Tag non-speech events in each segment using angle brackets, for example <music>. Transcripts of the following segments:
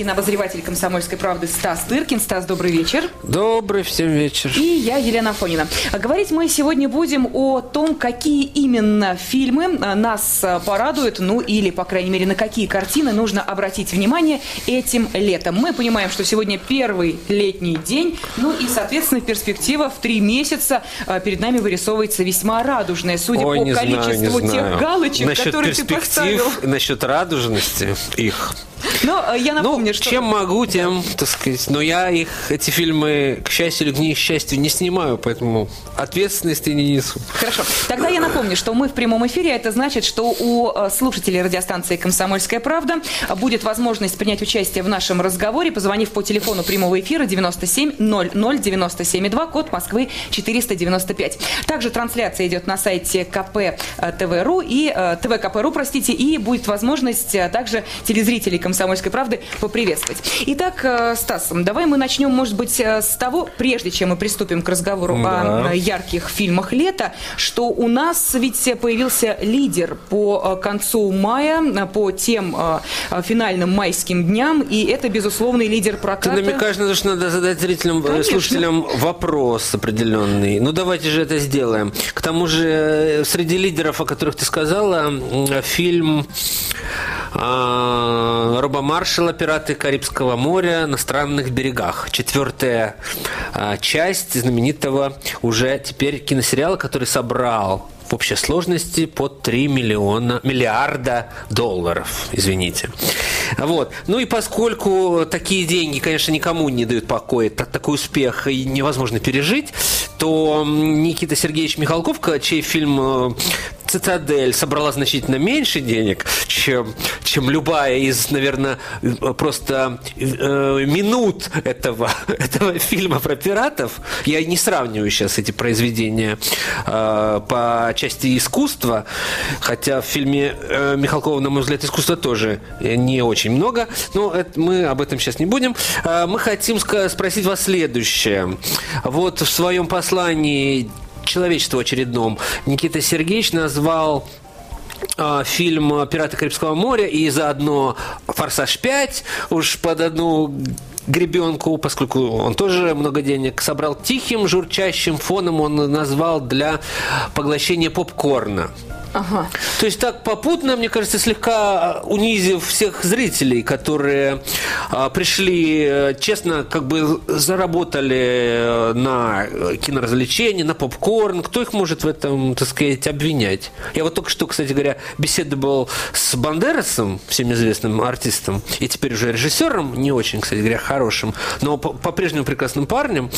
Кинообозреватель «Комсомольской правды» Стас Тыркин. Стас, добрый вечер. Добрый всем вечер. И я, Елена Фонина. Говорить мы сегодня будем о том, какие именно фильмы нас порадуют, ну или, по крайней мере, на какие картины нужно обратить внимание этим летом. Мы понимаем, что сегодня первый летний день, ну и, соответственно, перспектива в три месяца а, перед нами вырисовывается весьма радужная, судя Ой, по количеству знаю, тех галочек, насчет которые ты поставил. Насчет радужности их но э, я напомню, ну, что... чем могу, тем, так сказать. Но я их, эти фильмы, к счастью или к несчастью, не снимаю, поэтому ответственности не несу. Хорошо. Тогда я напомню, что мы в прямом эфире. Это значит, что у э, слушателей радиостанции «Комсомольская правда» будет возможность принять участие в нашем разговоре, позвонив по телефону прямого эфира 97 00 97 2, код Москвы 495. Также трансляция идет на сайте КП э, ТВ.ру и ТВ КП.ру, простите, и будет возможность также телезрителей «Комсомольской правды» поприветствовать. Итак, э, Стас, давай мы начнем, может быть, э, с того, прежде чем мы приступим к разговору да. о ярких фильмах лета, что у нас ведь появился лидер по э, концу мая, по тем финальным майским дням, и это безусловный лидер проката. Ты намекаешь на то, что надо задать зрителям, Конечно. слушателям вопрос определенный. Ну, давайте же это сделаем. К тому же, среди лидеров, о которых ты сказала, фильм а, Роба Маршала «Пираты Карибского моря на странных берегах». Четвертая а, часть знаменитого уже теперь киносериала, который собрал в общей сложности под 3 миллиона, миллиарда долларов, извините. Вот. Ну и поскольку такие деньги, конечно, никому не дают покоя, так, такой успех и невозможно пережить, то Никита Сергеевич Михалков, чей фильм э, «Цитадель» собрала значительно меньше денег, чем, чем любая из, наверное, просто э, минут этого, <laughs> этого фильма про пиратов. Я не сравниваю сейчас эти произведения э, по части искусства, хотя в фильме э, Михалкова, на мой взгляд, искусства тоже не очень много, но это, мы об этом сейчас не будем. Э, мы хотим спросить вас следующее. Вот в своем послании послании человечеству очередном Никита Сергеевич назвал а, фильм «Пираты Карибского моря» и заодно «Форсаж 5» уж под одну гребенку, поскольку он тоже много денег собрал тихим, журчащим фоном, он назвал для поглощения попкорна. Ага. То есть так попутно, мне кажется, слегка унизив всех зрителей, которые а, пришли, э, честно, как бы заработали э, на киноразвлечения, на попкорн. Кто их может в этом, так сказать, обвинять? Я вот только что, кстати говоря, беседовал с Бандерасом, всем известным артистом, и теперь уже режиссером, не очень, кстати говоря, хорошим, но по-прежнему прекрасным парнем.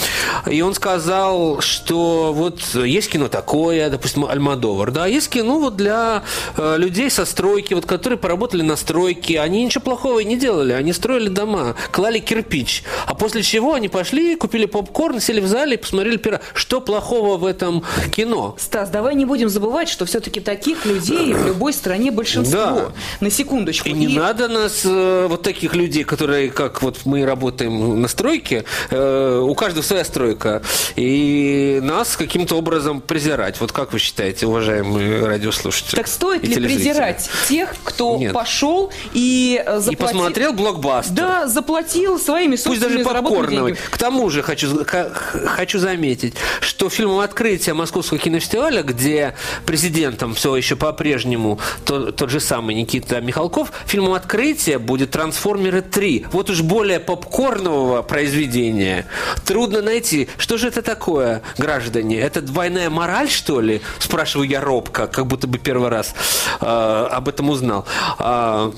И он сказал, что вот есть кино такое, допустим, Альмадовар, да, есть кино вот для э, людей со стройки, вот которые поработали на стройке. Они ничего плохого и не делали. Они строили дома, клали кирпич. А после чего они пошли, купили попкорн, сели в зале и посмотрели пира. Что плохого в этом кино? Стас, давай не будем забывать, что все-таки таких людей в любой стране большинство. Да. На секундочку. И, и... не надо нас, э, вот таких людей, которые, как вот мы работаем на стройке, э, у каждого своя стройка, и нас каким-то образом презирать. Вот как вы считаете, уважаемые радио радиослушателей. Так стоит ли презирать тех, кто Нет. пошел и заплатил... И посмотрел блокбастер. Да, заплатил своими собственными Пусть даже попкорновый. К тому же хочу, хочу заметить, что фильмом открытия Московского кинофестиваля, где президентом все еще по-прежнему тот, тот же самый Никита Михалков, фильмом открытия будет «Трансформеры 3». Вот уж более попкорнового произведения трудно найти. Что же это такое, граждане? Это двойная мораль, что ли? Спрашиваю я робко, как будто бы первый раз э, об этом узнал. А...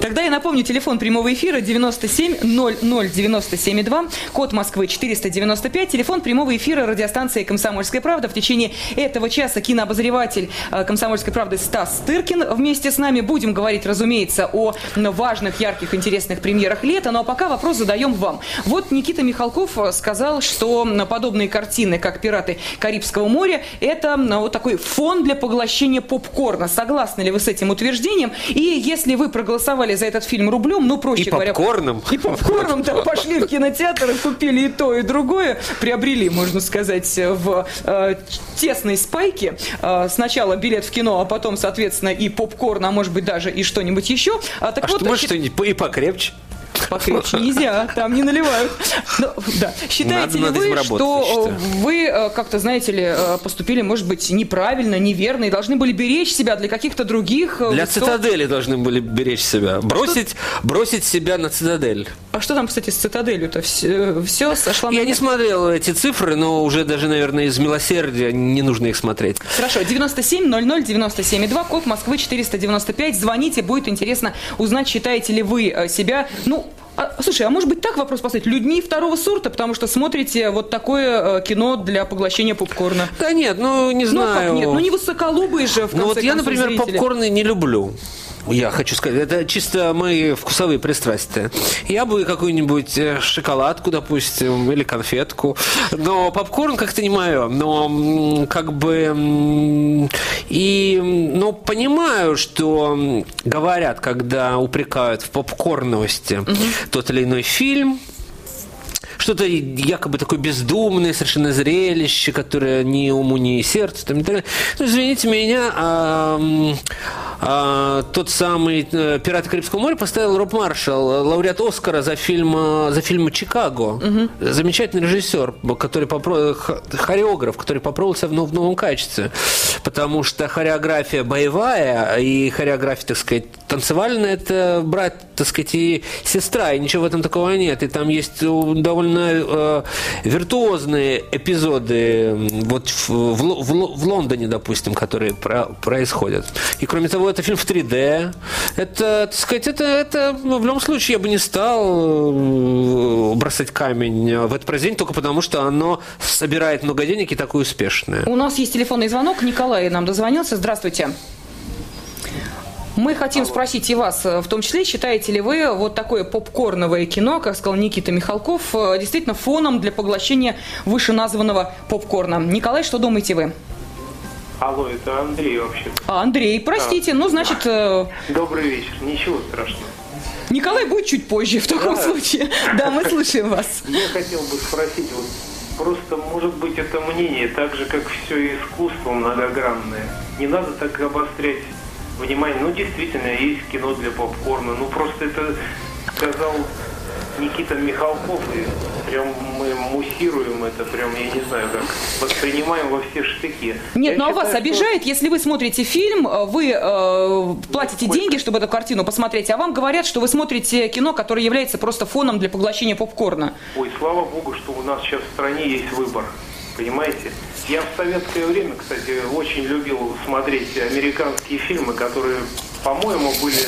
Тогда я напомню, телефон прямого эфира 97 00 97 2, код Москвы 495, телефон прямого эфира радиостанции «Комсомольская правда». В течение этого часа кинообозреватель э, «Комсомольской правды» Стас Тыркин вместе с нами. Будем говорить, разумеется, о важных, ярких, интересных премьерах лета. Ну а пока вопрос задаем вам. Вот Никита Михалков сказал, что подобные картины, как «Пираты Карибского моря», это вот такой фон для поглощения попкорна. Согласны ли вы с этим утверждением? И если вы проголосовали за этот фильм рублем, ну, проще И говоря... попкорном. И попкорном, да, пошли в кинотеатр и купили и то, и другое. Приобрели, можно сказать, в э, тесной спайке. Э, сначала билет в кино, а потом, соответственно, и попкорн, а может быть даже и что-нибудь еще. А, так А вот, что, может, что-нибудь и покрепче? Покрепче <laughs> нельзя, там не наливают. Ну, да. Считаете Надо ли над этим вы, что э, вы э, как-то, знаете ли, э, поступили, может быть, неправильно, неверно, и должны были беречь себя для каких-то других... Для высот? цитадели должны были беречь себя. Бросить, бросить себя на цитадель. А что там, кстати, с цитаделью-то? Все, все сошло Я не смотрел эти цифры, но уже даже, наверное, из милосердия не нужно их смотреть. Хорошо, 9700 97 2, код Москвы 495. Звоните, будет интересно узнать, считаете ли вы себя, ну, а, слушай, а может быть так вопрос поставить? Людьми второго сорта, потому что смотрите вот такое э, кино для поглощения попкорна. Да нет, ну не Ну, а знаю. как нет? Ну, не высоколубые же, в Ну, вот конце я, например, зрители. попкорны не люблю. Я хочу сказать, это чисто мои вкусовые пристрастия. Я бы какую-нибудь э, шоколадку, допустим, или конфетку. Но попкорн как-то не мое. Но как бы и м, ну, понимаю, что говорят, когда упрекают в попкорности тот или иной фильм, что-то якобы такое бездумное, совершенно зрелище, которое ни уму, ни сердцу. Там, и так далее. Ну, извините меня, а, а, тот самый э, «Пираты Карибского моря» поставил Роб Маршалл, э, лауреат Оскара за фильм, э, за фильм «Чикаго». Замечательный режиссер, который попро- хореограф, который попробовал себя в нов- в новом качестве. Потому что хореография боевая и хореография, так сказать, танцевальная, это брат, так сказать, и сестра, и ничего в этом такого нет. И там есть э, довольно э, виртуозные эпизоды вот в, в в в Лондоне, допустим, которые про- происходят. И кроме того, это фильм в 3D. Это, так сказать, это, это ну, в любом случае я бы не стал э, бросать камень в это произведение только потому, что оно собирает много денег и такое успешное. У нас есть телефонный звонок. Николай нам дозвонился. Здравствуйте. Мы хотим спросить и вас, э, в том числе, считаете ли вы вот такое попкорновое кино, как сказал Никита Михалков, э, действительно фоном для поглощения вышеназванного попкорна? Николай, что думаете вы? Алло, это Андрей вообще. А, Андрей, простите, ну, значит, э, Добрый вечер, ничего страшного. Николай будет чуть позже в таком Да. случае. Да, мы слушаем вас. Я хотел бы спросить, вот просто, может быть, это мнение, так же, как все искусство многогранное, не надо так обострять внимание. Ну, действительно, есть кино для попкорна. Ну, просто это сказал Никита Михалков, и прям мы муссируем это, прям, я не знаю, как воспринимаем во все штыки. Нет, Я ну а вас что- обижает, если вы смотрите фильм, э, вы э, платите Сколько? деньги, чтобы эту картину посмотреть, а вам говорят, что вы смотрите кино, которое является просто фоном для поглощения попкорна. Ой, слава богу, что у нас сейчас в стране есть выбор. Понимаете? Я в советское время, кстати, очень любил смотреть американские фильмы, которые, по-моему, были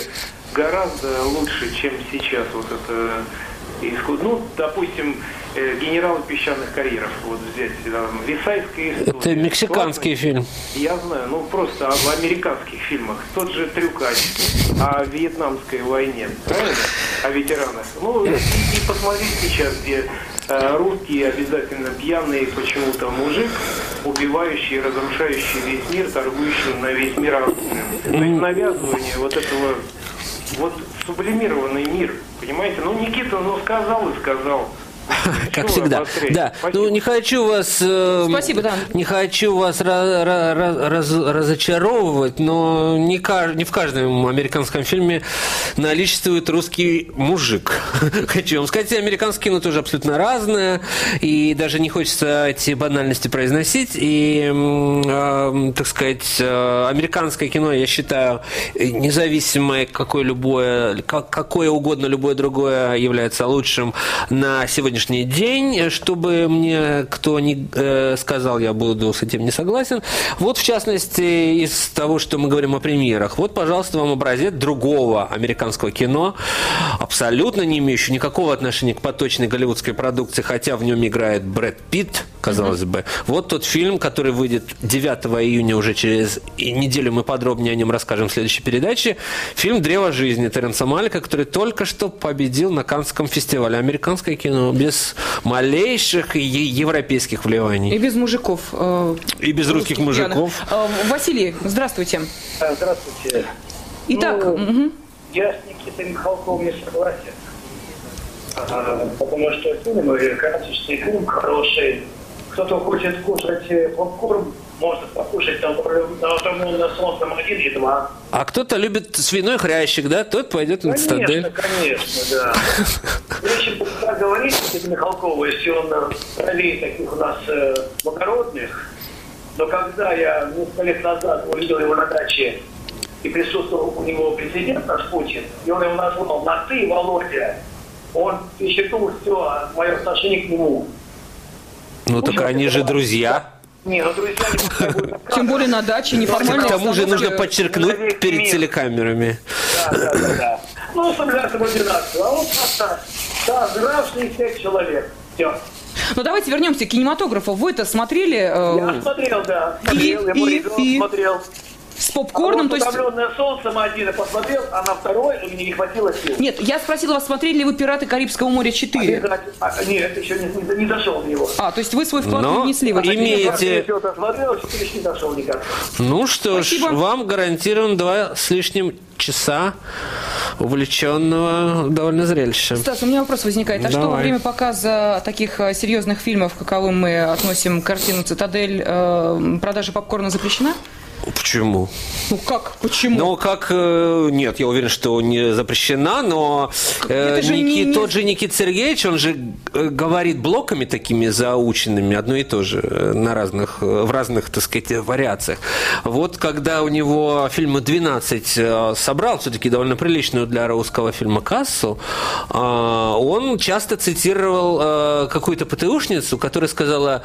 гораздо лучше, чем сейчас. Вот это исход. Ну, допустим, э, генералы песчаных карьеров, вот взять, там, Висайская история. Это мексиканский фильм. Я знаю, ну просто о- в американских фильмах. Тот же Трюкач о Вьетнамской войне, правильно? О ветеранах. Ну и, и посмотреть сейчас, где э, русские обязательно пьяный почему-то мужик, убивающий и разрушающий весь мир, торгующий на весь мир оружием. То есть навязывание вот этого вот сублимированный мир, понимаете? Ну Никита, ну сказал и сказал. <laughs> Как Чего всегда. Да. Спасибо. Ну, не хочу вас... э, Спасибо, да. Не хочу вас ра- ра- ра- раз- разочаровывать, но не, в каждом американском фильме наличествует русский мужик. <laughs> Хочу вам сказать, и американское кино тоже абсолютно разное, и даже не хочется эти банальности произносить. И, м, э, так сказать, э, американское кино, я считаю, независимое, какое, любое, как- какое угодно любое другое является лучшим на сегодняшний день. Чтобы мне кто не э, сказал, я буду с этим не согласен. Вот, в частности, из того, что мы говорим о премьерах. Вот, пожалуйста, вам образец другого американского кино, абсолютно не имеющего никакого отношения к поточной голливудской продукции, хотя в нем играет Брэд Питт. казалось бы. Вот тот фильм, который выйдет 9 июня, уже через неделю мы подробнее о нем расскажем в следующей передаче. Фильм «Древо жизни» Теренса Малика, который только что победил на Каннском фестивале. Американское кино без малейших е- европейских вливаний. И без мужиков. э, И без русских мужиков. пьяных. Э, Василий, здравствуйте. Здравствуйте. Итак, Ну, мгм. Я с Никитой Михалковым не согласен. А, потому что фильм, и качественный фильм хороший. Кто-то хочет кушать э, попкорн, может покушать там, на солнцем один и два. А кто-то любит свиной хрящик, да? Тот пойдет на Конечно, цитадель. конечно, да. <laughs> Так говорить, Никита Михалкова, если он э, ролей таких у нас э, благородных, но когда я несколько лет назад увидел его на даче и присутствовал у него президент наш Путин, и он его назвал на «ты, Володя», он пересчитал все мое отношение к нему. Ну так они же друзья. Не, ну друзья не <laughs> тем более на даче неформально. К тому же нужно подчеркнуть перед телекамерами. Да, да, да, да. Ну, соблюдать субординацию. А он просто, да, здравствуй, всех человек. Все. Ну давайте вернемся к кинематографу. Вы-то смотрели э, Я смотрел, да. Смотрел, я и- и- смотрел. С попкорном, то есть... «Утомленное солнцем» один я посмотрел, а на второй у меня не хватило сил. Нет, я спросила вас, смотрели ли вы «Пираты Карибского моря 4»? А, нет, еще не, не, не дошел до него. А, то есть вы свой вклад Но внесли в это имеете- смотрел, не дошел никак. Ну что Спасибо. ж, вам гарантирован два с лишним часа увлеченного довольно зрелища. Стас, у меня вопрос возникает. А что во Давай. время показа таких э, серьезных фильмов, каковым мы относим картину «Цитадель», э, продажа попкорна запрещена? Почему? Ну как? Почему? Ну, как... э, Нет, я уверен, что не запрещена, но э, же Ники- не- тот же Никит Сергеевич, он же э, говорит блоками такими заученными, одно и то же, э, на разных, в разных, так сказать, вариациях. Вот когда у него фильмы «12» э, собрал все-таки довольно приличную для русского фильма кассу, э, он часто цитировал э, какую-то ПТУшницу, которая сказала,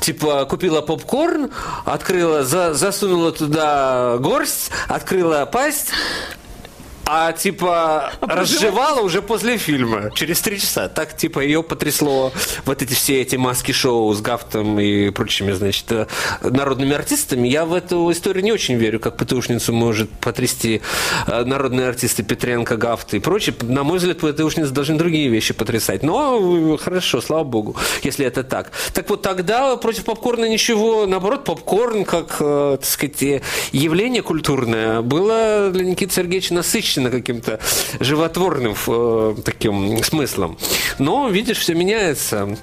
типа, купила попкорн, открыла, за- засунула туда горсть, открыла пасть, а типа разжевала уже после фильма, через три часа. Так типа ее потрясло вот эти все эти маски-шоу с Гафтом и прочими, значит, э, народными артистами. Я в эту историю не очень верю, как ПТУшницу может потрясти э, народные артисты Петренко, Гафт и прочие. На мой взгляд, ПТУшницы должны другие вещи потрясать. Но э, хорошо, слава богу, если это так. Так вот тогда против попкорна ничего, наоборот, попкорн как, так сказать, явление культурное было для Никиты Сергеевича насыщено каким-то животворным э, таким смыслом. Но, видишь, все меняется.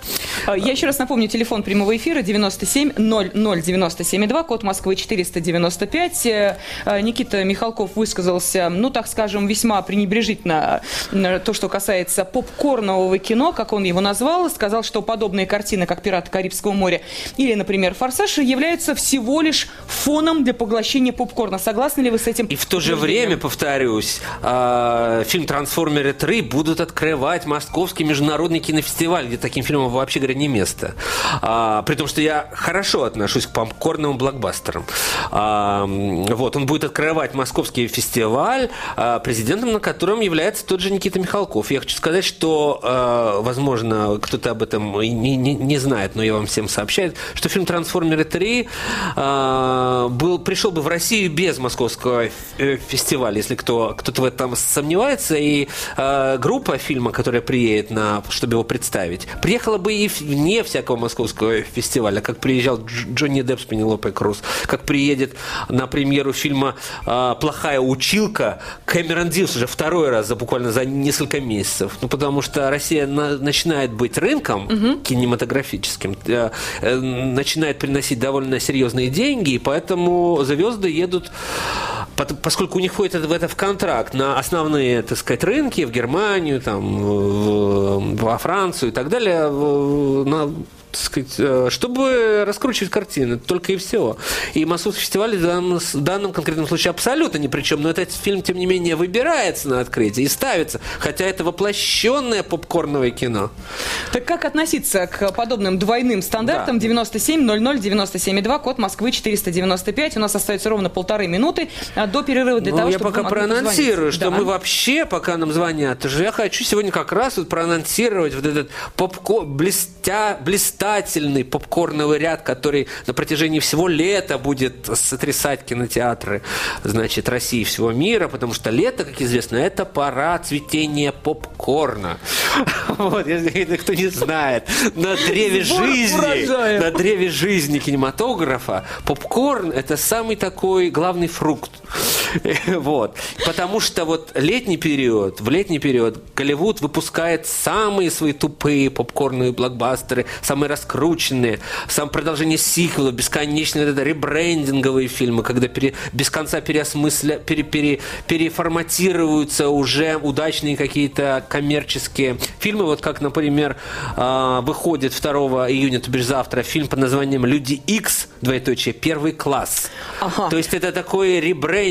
А, Я еще раз напомню, телефон прямого эфира 97 00 97 2, код Москвы 495. Э, э, Никита Михалков высказался, ну, так скажем, весьма пренебрежительно то, что касается попкорнового кино, как он его назвал, сказал, что подобные картины, как «Пираты Карибского моря» или, например, «Форсаж», являются всего лишь фоном для поглощения попкорна. Согласны ли вы с этим? И в то же время, повторюсь, э, фильм «Трансформеры 3» будут открывать Московский международный кинофестиваль, где таким фильмам вообще говоря не место. А, при том, что я хорошо отношусь к попкорновым блокбастерам. А, вот, он будет открывать Московский фестиваль, а, президентом на котором является тот же Никита Михалков. Я хочу сказать, что, э, возможно, кто-то об этом не, не- не знает, но я вам всем сообщаю, что фильм «Трансформеры 3» э, был, пришел бы в Россию без московского э, фестиваля, если кто, кто-то в этом сомневается. И э, группа фильма, которая приедет, на, чтобы его представить, приехала бы и вне всякого московского фестиваля, как приезжал Дж- Джонни Депп с Пенелопой Круз, как приедет на премьеру фильма э, «Плохая училка» Кэмерон Диус уже второй раз за буквально за несколько месяцев. Ну, потому что Россия на- начинает быть рынком кинематографическим, э, э, начинает приносить довольно серьезные деньги, и поэтому звезды едут, поскольку у них входит в это в контракт на основные, так сказать, рынки, в Германию, там, в- во Францию и так далее, на так сказать, э, чтобы раскручивать картины, только и всего. И Московский фестиваль в данном, в данном конкретном случае абсолютно ни при чем, но этот фильм, тем не менее, выбирается на открытие и ставится, хотя это воплощенное попкорновое кино. Так как относиться к подобным двойным стандартам? 97 00 97 2, код Москвы 495. У нас остается ровно полторы минуты а, до перерыва для Ну, того, я чтобы пока вы могли проанонсирую, что Да. мы вообще, пока нам звонят, я хочу сегодня как раз вот проанонсировать вот этот попкорн, блестя, блистательный блистательный попкорновый ряд, который на протяжении всего лета будет сотрясать кинотеатры, значит, России и всего мира, потому что лето, как известно, это пора цветения попкорна. <laughs> Вот, если кто не знает, на древе жизни, на древе жизни кинематографа попкорн – это самый такой главный фрукт. <laughs> Вот. Потому что вот летний период, в летний период Голливуд выпускает самые свои тупые попкорные блокбастеры, самые раскрученные, сам продолжение сиквела, бесконечные это, ребрендинговые фильмы, когда пере, без конца переосмысля, пере, пере, переформатируются уже удачные какие-то коммерческие фильмы, вот как, например, э, выходит 2 июня, то бишь завтра, фильм под названием «Люди X», двоеточие, первый класс. Ага. То есть это такой ребрендинг.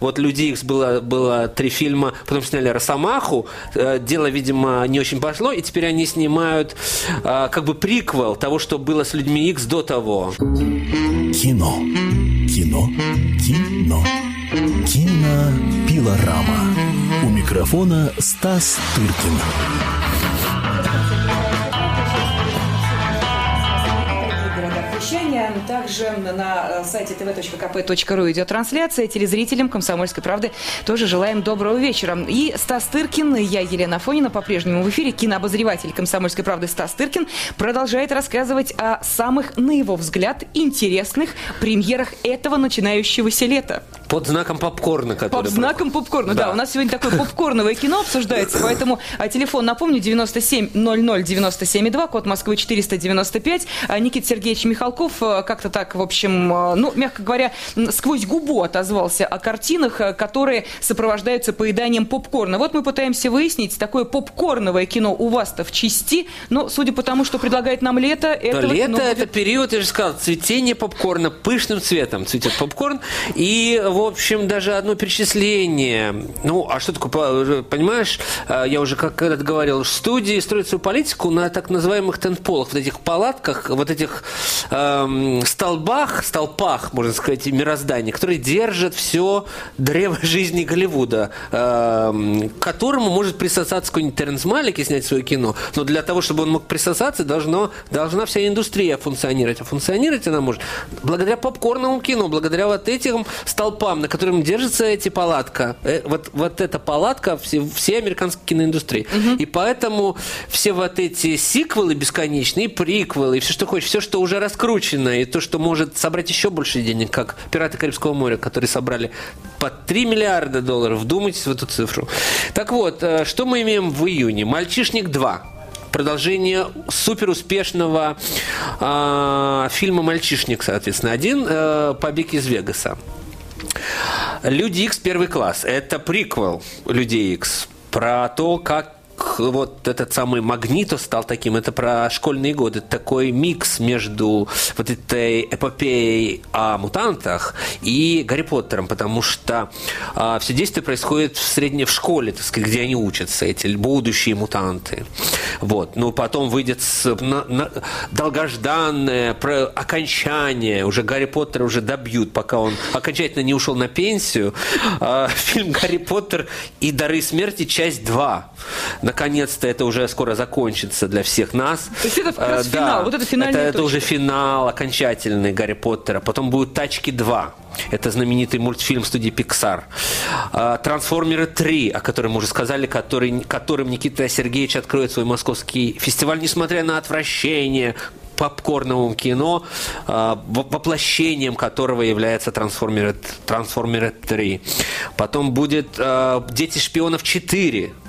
Вот «Люди X» было, было три фильма, потом сняли «Росомаху», э, дело, видимо, не очень пошло, и теперь они снимают э, как бы приквел того, что было с «Людьми X» до того. Кино. Кино. Кино. Кинопилорама. У микрофона Стас Тыркин. Также на сайте tv.kp.ru идет трансляция. Телезрителям «Комсомольской правды» тоже желаем доброго вечера. И Стас Тыркин, я Елена Фонина, по-прежнему в эфире. Кинообозреватель «Комсомольской правды» Стас Тыркин продолжает рассказывать о самых, на его взгляд, интересных премьерах этого начинающегося лета. Под знаком попкорна, который... Под знаком попкорна, да. да. У нас сегодня такое попкорновое кино обсуждается, поэтому а, телефон, напомню, 97 00 97 2, код Москвы 495. А, Никит Сергеевич Михалков а, как-то так, в общем, ну, мягко говоря, сквозь губу отозвался о картинах, которые сопровождаются поеданием попкорна. Вот мы пытаемся выяснить, такое попкорновое кино у вас-то в части, но судя по тому, что предлагает нам лето, это... Да, лето – это период, я же сказал, цветение попкорна, пышным цветом цветет попкорн, и в общем, даже одно перечисление. Ну, а что такое, понимаешь, э, я уже как когда-то говорил, студии строят свою политику на так называемых тентполах, вот этих палатках, вот этих эм, столбах, столпах, можно сказать, мироздания, которые держат все древо жизни Голливуда, эм, к которому может присосаться какой-нибудь Теренс Малик и снять свое кино. Но для того, чтобы он мог присосаться, должно, должна вся индустрия функционировать. А функционировать она может благодаря попкорному кино, благодаря вот этим столпам столбам, на котором держится эти палатка, э, вот, вот эта палатка все, все американской киноиндустрии. Угу. И поэтому все вот эти сиквелы бесконечные, приквелы, и все, что хочешь, все, что уже раскручено, и то, что может собрать еще больше денег, как «Пираты Карибского моря», которые собрали по 3 миллиарда долларов. Вдумайтесь в эту цифру. Так вот, э, что мы имеем в июне? «Мальчишник 2» продолжение суперуспешного э, фильма «Мальчишник», соответственно. Один э, «Побег из Вегаса». Люди Икс первый класс. Это приквел Людей Икс про то, как вот этот самый Магнито стал таким, это про школьные годы, такой микс между вот этой эпопеей о мутантах и Гарри Поттером, потому что а, все действие происходит в средней в школе, так сказать, где они учатся, эти будущие мутанты. Вот. Но потом выйдет с, на, на, долгожданное про окончание, уже Гарри Поттера уже добьют, пока он окончательно не ушел на пенсию. А, фильм «Гарри Поттер и дары смерти. Часть 2» наконец-то это уже скоро закончится для всех нас. То есть это как раз да, финал, вот это финальная это, это уже финал окончательный Гарри Поттера. Потом будет «Тачки 2». Это знаменитый мультфильм студии Pixar. «Трансформеры 3», о котором мы уже сказали, который, которым Никита Сергеевич откроет свой московский фестиваль, несмотря на отвращение попкорновому кино, воплощением которого является «Трансформеры, Трансформеры 3». Потом будет «Дети шпионов 4», а,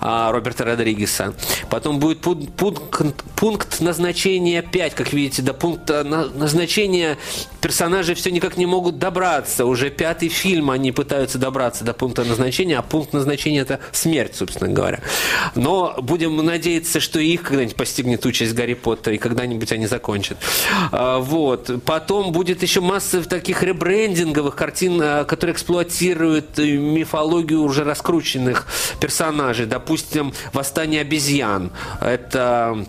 Роберта Родригеса. Потом будет пункт, пункт назначения 5, как видите, до пункта назначения персонажи все никак не могут добраться. Уже пятый фильм они пытаются добраться до пункта назначения, а пункт назначения это смерть, собственно говоря. Но будем надеяться, что их когда-нибудь постигнет участь Гарри Поттера, и когда-нибудь они закончат. А, вот. Потом будет еще масса таких ребрендинговых картин, а, которые эксплуатируют мифологию уже раскрученных персонажей. Допустим, «Восстание обезьян». Это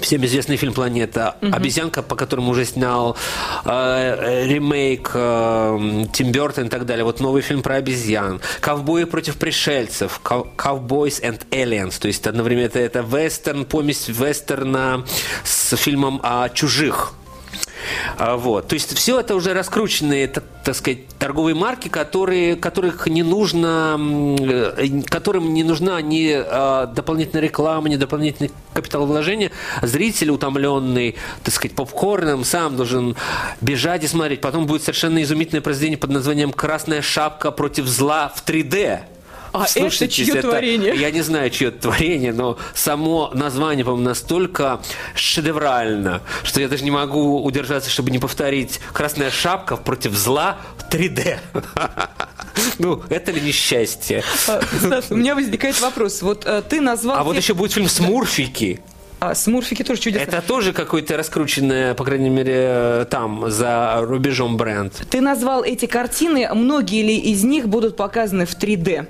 Всем известный фильм «Планета». Угу. «Обезьянка», по которому уже снял э, ремейк э, Тим Бертон и так далее. Вот новый фильм про обезьян. «Ковбои против пришельцев». «Cowboys and Aliens». То есть одновременно это, это вестерн, помесь вестерна с фильмом о чужих. А, вот. То есть все это уже раскрученные, так, так сказать, торговые марки, которые, которых не нужно, э, которым не нужна ни а, дополнительная реклама, ни дополнительный капиталовложение. Зритель, утомленный, так сказать, попкорном, сам должен бежать и смотреть. Потом будет совершенно изумительное произведение под названием «Красная шапка против зла в 3D». А Слушайте, это чье это, творение? Я не знаю, чье творение, но само название, по-моему, настолько шедеврально, что я даже не могу удержаться, чтобы не повторить «Красная шапка против зла в 3D». <laughs> Ну, это ли несчастье? А, Стас, у меня возникает вопрос. Вот э, ты назвал... А вот еще будет фильм «Смурфики». А смурфики тоже чудесно. Это тоже какой-то раскрученный, по крайней мере, там, за рубежом бренд. Ты назвал эти картины, многие ли из них будут показаны в 3D?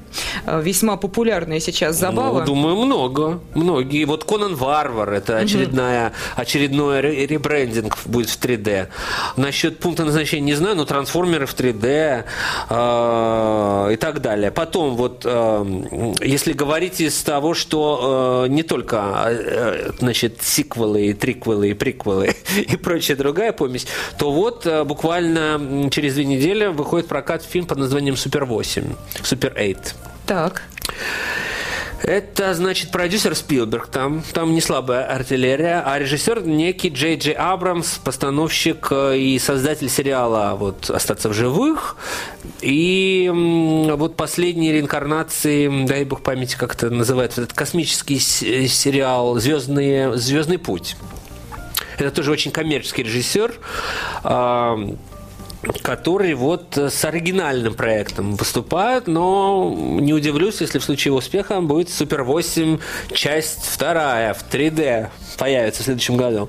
Э, весьма популярная сейчас забава. Ну, думаю, много. Многие. Вот Конан Варвар, это очередная, угу. очередной ребрендинг будет в 3D. Насчет пункта назначения не знаю, но трансформеры в 3D э, и так далее. Потом, вот, э, если говорить из того, что э, не только э, значит, сиквелы, и триквелы, и приквелы <laughs> и прочая другая помесь, то вот э, буквально через две недели выходит прокат фильм под названием «Супер 8», «Супер 8». Так. Это, значит, продюсер Спилберг, там, там не слабая артиллерия, а режиссер некий Джей Джей Абрамс, постановщик э, и создатель сериала вот «Остаться в живых». И вот последние реинкарнации, дай бог памяти, как это называется, этот космический сериал «Звездные, «Звездный путь». Это тоже очень коммерческий режиссер который вот с оригинальным проектом выступает, но не удивлюсь, если в случае успеха будет Супер 8 часть вторая в 3D появится в следующем году.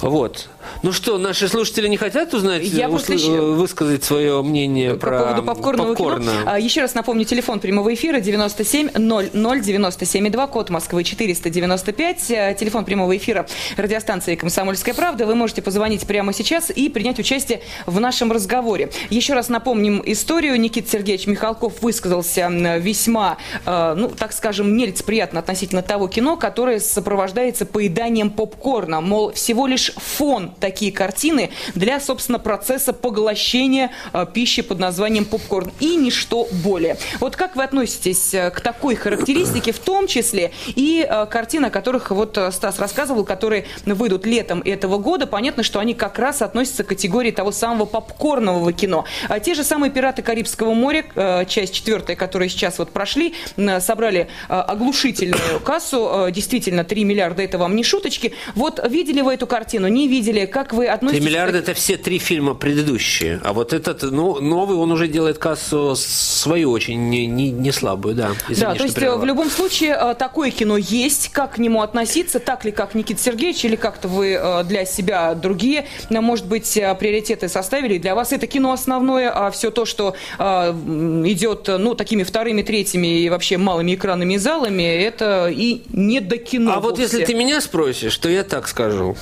Вот. Ну что, наши слушатели не хотят узнать, Я усл- еще... высказать свое мнение про, по поводу попкорного попкорна? кино? А, еще раз напомню, телефон прямого эфира 97 00 97 2, код Москвы 495, э, телефон прямого эфира радиостанции «Комсомольская правда». Вы можете позвонить прямо сейчас и принять участие в нашем разговоре. Еще раз напомним историю. Никита Сергеевич Михалков высказался весьма, э, ну, так скажем, нелицеприятно относительно того кино, которое сопровождается поеданием попкорна. Мол, всего лишь фон таких такие картины для, собственно, процесса поглощения э, пищи под названием попкорн и ничто более. Вот как вы относитесь э, к такой характеристике, в том числе и э, о которых вот Стас рассказывал, которые выйдут летом этого года, понятно, что они как раз относятся к категории того самого попкорнового кино. А те же самые «Пираты Карибского моря», часть четвертая, которые сейчас вот прошли, собрали оглушительную кассу, действительно, 3 миллиарда, это вам не шуточки. Вот видели вы эту картину, не видели, как вы относитесь... 3 миллиарда – это все три фильма предыдущие. А вот этот ну, новый, он уже делает кассу свою очень не, не, не слабую, да. Извини, да, то есть прервала. в любом случае э, такое кино есть. Как к нему относиться? Так ли, как Никита Сергеевич, или как-то вы э, для себя другие, э, может быть, приоритеты составили? Для вас это кино основное, а все то, что идет, ну, такими вторыми, третьими и вообще малыми экранными залами, это и не до кино. А вовсе. вот если ты меня спросишь, то я так скажу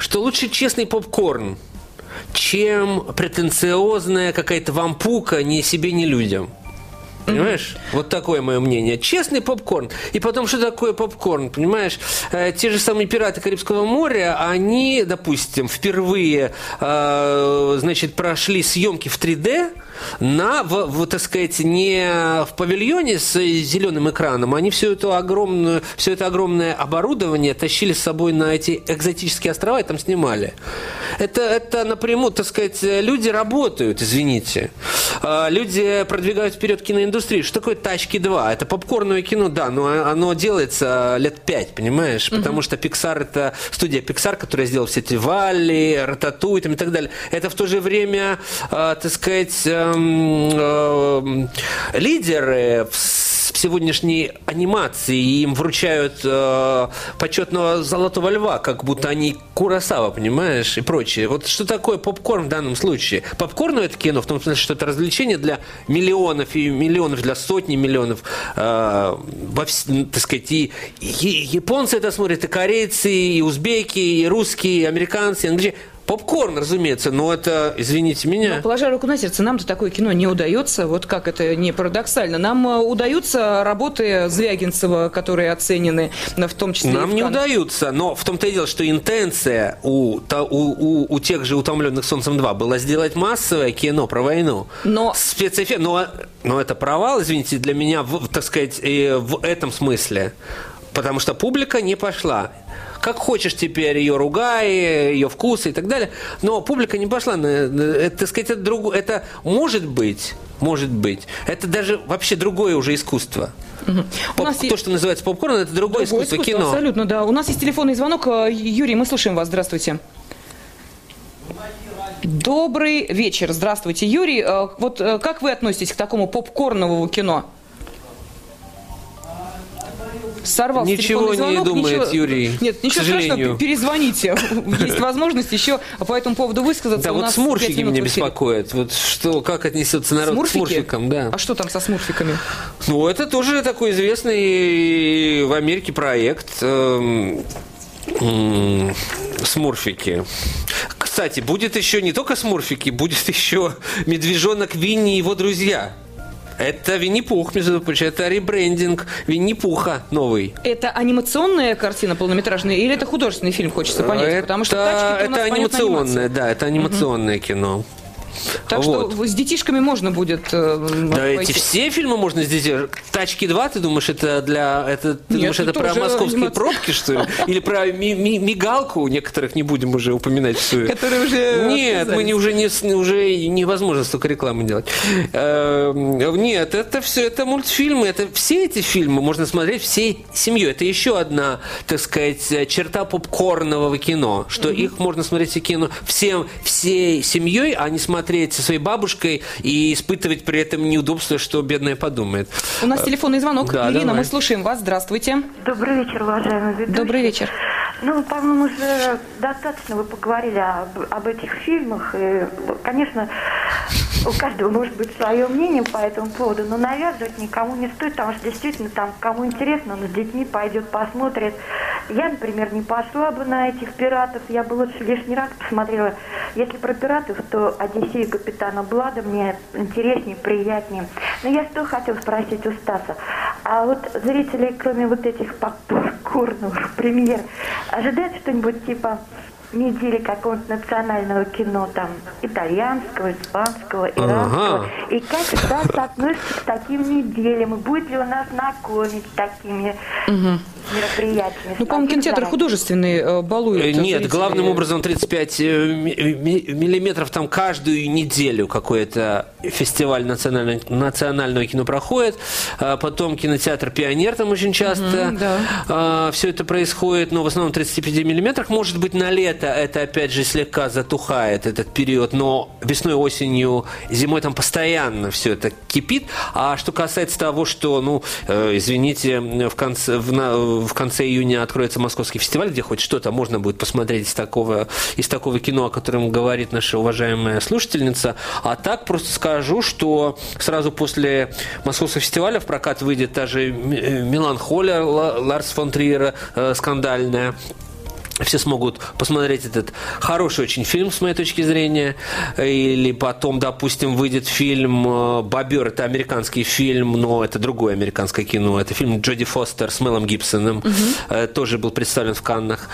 что лучше честный попкорн, чем претенциозная какая-то вампука ни себе, ни людям. Понимаешь? Mm-hmm. Вот такое мое мнение. Честный попкорн. И потом, что такое попкорн? Понимаешь? Э, те же самые пираты Карибского моря, они, допустим, впервые, э, значит, прошли съемки в 3D, на, в, в, так сказать, не в павильоне с зеленым экраном, они все это огромное, все это огромное оборудование тащили с собой на эти экзотические острова и там снимали. Это, это напрямую, так сказать, люди работают, извините. А, люди продвигают вперед киноиндустрию. Что такое «Тачки 2»? Это попкорное кино, да, но оно делается лет пять, понимаешь? Потому что Pixar – это студия Pixar, которая сделала все эти «Валли», «Рататуй» и так далее. Это в то же время, а, так сказать, э, лидеры в сегодняшней анимацией, и им вручают э, почетного золотого льва, как будто они Курасава, понимаешь, и прочее. Вот что такое попкорн в данном случае? Попкорн это кино, в том смысле, что это развлечение для миллионов и миллионов, для сотни миллионов, э, во, так сказать, и, и японцы это смотрят, и корейцы, и узбеки, и русские, и американцы, и англичане. Попкорн, разумеется, но это, извините меня. Но, положа руку на сердце, нам-то такое кино не удается, вот как это не парадоксально. Нам э, удаются работы Звягинцева, которые оценены, э, в том числе и Нам не удаются, но в том-то и дело, что интенция у, у, у, у тех же «Утомленных солнцем 2» была сделать массовое кино про войну. Но- Спецэффект, но, но это провал, извините, для меня, в, так сказать, в этом смысле. Потому что публика не пошла. Как хочешь теперь ее ругай, ее вкусы и так далее. Но публика не пошла. на- Это, так сказать, это, друг- это может быть, может быть. Это даже вообще другое уже искусство. У Поп- то, есть- что называется попкорн, это другое, Другое искусство, искусство, кино. Абсолютно, да. У нас есть телефонный звонок. Э, Юрий, мы слушаем вас. Здравствуйте. Добрый вечер. Здравствуйте, Юрий. Э, Вот э, как вы относитесь к такому попкорновому кино? Сорвался Ничего телефонный не звонок, думает ничего- Юрий, Нет, ничего страшного, перезвоните. <laughs> Есть возможность еще по этому поводу высказаться. Да, У вот смурфики меня беспокоят. Вот что, как отнесется народ Смурфики? к смурфикам, да. А что там со смурфиками? Ну, это тоже такой известный в Америке проект. эм, Смурфики. Кстати, будет еще не только смурфики, будет еще медвежонок Винни и его друзья. Это Винни-Пух, между прочим, это ребрендинг Винни-Пуха новый. Это анимационная картина полнометражная или это художественный фильм, хочется понять? это, Потому что нас, это анимационное, да, это анимационное кино. Так Вот. что с детишками можно будет э, Да эти все фильмы можно здесь. Тачки 2, ты думаешь, это для. Это, ты Нет, думаешь, это про московские анимация. пробки, что ли? <laughs> Или про ми- ми- мигалку, некоторых не будем уже упоминать. Что... Которые уже Нет, мы не, уже, не, с- уже невозможно столько рекламы делать. Эм, Нет, это все, это мультфильмы, это все эти фильмы можно смотреть всей семьей. Это еще одна, так сказать, черта попкорнового кино, что их можно смотреть все кино всем, всей семьей, а не смотреть со своей бабушкой и испытывать при этом неудобство, что бедная подумает. У нас телефонный звонок. Да, Ирина, давай. мы слушаем вас. Здравствуйте. Добрый вечер, уважаемый ведущий. Добрый вечер. Ну, по-моему, уже достаточно вы поговорили об, об этих фильмах. И, конечно, у каждого может быть свое мнение по этому поводу, но навязывать никому не стоит, потому что действительно там кому интересно, он с детьми пойдет, посмотрит. Я, например, не пошла бы на этих пиратов, я бы лучше лишний раз посмотрела. Если про пиратов, то Одиссея капитана Блада мне интереснее, приятнее. Но я что хотел спросить у Стаса. А вот зрители, кроме вот этих попкорновых премьер, ожидают что-нибудь типа недели какого-нибудь национального кино, там, итальянского, испанского, иранского. Ага. И как Стас относится к таким неделям? И будет ли у нас знакомить с такими мероприятиями? Ну, по-моему, кинотеатр художественный э, балует. Э, Нет, главным образом 35 э, ми- ми- миллиметров там каждую неделю какой-то фестиваль национального, национального кино проходит. А Потом кинотеатр «Пионер» там очень часто да. все это происходит, но в основном 35 миллиметрах. Может быть, на лето это опять же слегка затухает этот период, но весной, осенью, зимой там постоянно все это кипит. А что касается того, что, ну, извините, в конце, в, на- в конце июня откроется Московский фестиваль, где хоть что-то можно будет посмотреть из такого, из такого кино, о котором говорит наша уважаемая слушательница. А так просто скажу, что сразу после Московского фестиваля в прокат выйдет та же э, «Меланхолия» Ла- Ларс фон Триера, э, скандальная. Все смогут посмотреть этот хороший очень фильм, с моей точки зрения. Или потом, допустим, выйдет фильм э, «Бобер». Это американский фильм, но это другое американское кино. Это фильм Джоди Фостер с Мелом Гибсоном. Э, Тоже был представлен в Каннах.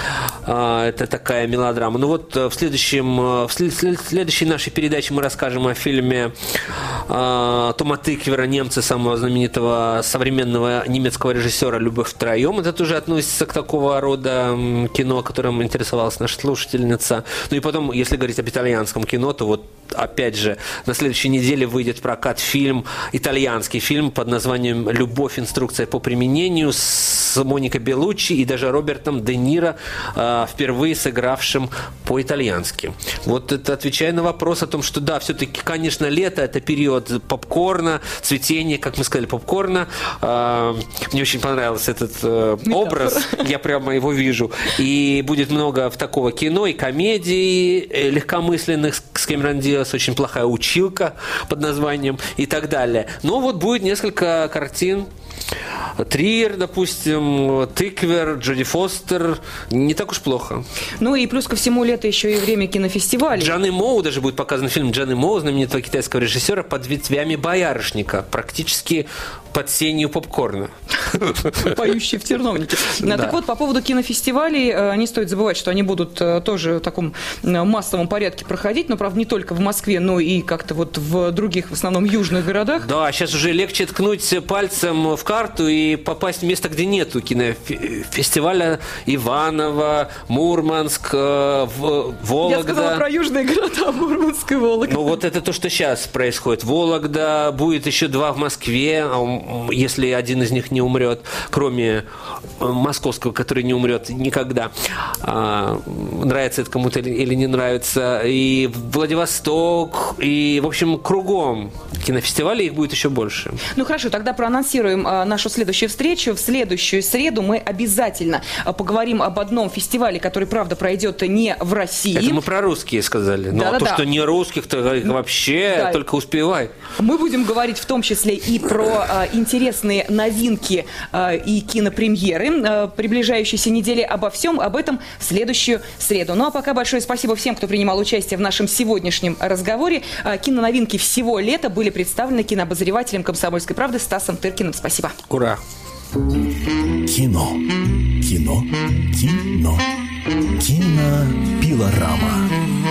А, Это такая мелодрама. Ну вот э, в, следующем, э, в след- след- следующей нашей передаче мы расскажем о фильме э, Тома Тыквера, немца, самого знаменитого современного немецкого режиссера «Любовь втроем». Это тоже относится к такого рода кино, которым интересовалась наша слушательница. Ну и потом, если говорить об итальянском кино, то вот опять же, на следующей неделе выйдет в прокат фильм, итальянский фильм под названием «Любовь. Инструкция по применению» с Моникой Белуччи и даже Робертом Де Ниро, э, впервые сыгравшим по-итальянски. Вот это отвечая на вопрос о том, что да, все-таки, конечно, лето – это период попкорна, цветения, как мы сказали, попкорна. Э, мне очень понравился этот э, образ, я прямо его вижу. И будет много в такого кино и комедий э, легкомысленных с Кэмерон Диас, очень плохая училка под названием и так далее. Но вот будет несколько картин Триер, допустим, Тыквер, Джоди Фостер. Не так уж плохо. Ну и плюс ко всему лето еще и время кинофестивалей. Джаны Моу даже будет показан фильм Джаны Моу, знаменитого китайского режиссера, под ветвями боярышника. Практически под сенью попкорна. <laughs> Поющие в терновнике. Да. Так вот, по поводу кинофестивалей, э, не стоит забывать, что они будут э, тоже в таком э, массовом порядке проходить, но, правда, не только в Москве, но и как-то вот в других, в основном, южных городах. Да, сейчас уже легче ткнуть пальцем в карту и попасть в место, где нету кинофестиваля Иваново, Мурманск, Вологда. Я сказала про южные города, Мурманск и Вологда. Ну, вот это то, что сейчас происходит. Вологда, будет еще два в Москве, а если один из них не умрет, кроме э, московского, который не умрет никогда. А, нравится это кому-то или не нравится. И Владивосток, и, в общем, кругом кинофестивали их будет еще больше. Ну хорошо, тогда проанонсируем а, нашу следующую встречу. В следующую среду мы обязательно а, поговорим об одном фестивале, который, правда, пройдет не в России. Это мы про русские сказали. Ну, а то, что не русских, то вообще да. только успевай. Мы будем говорить в том числе и про интересные новинки а, и кинопремьеры а, приближающейся недели. Обо всем об этом в следующую среду. Ну а пока большое спасибо всем, кто принимал участие в нашем сегодняшнем разговоре. Киноновинки всего лета были представлены кинообозревателем «Комсомольской правды» Стасом Тыркиным. Спасибо. Ура! Кино. Кино. Кино. Кинопилорама.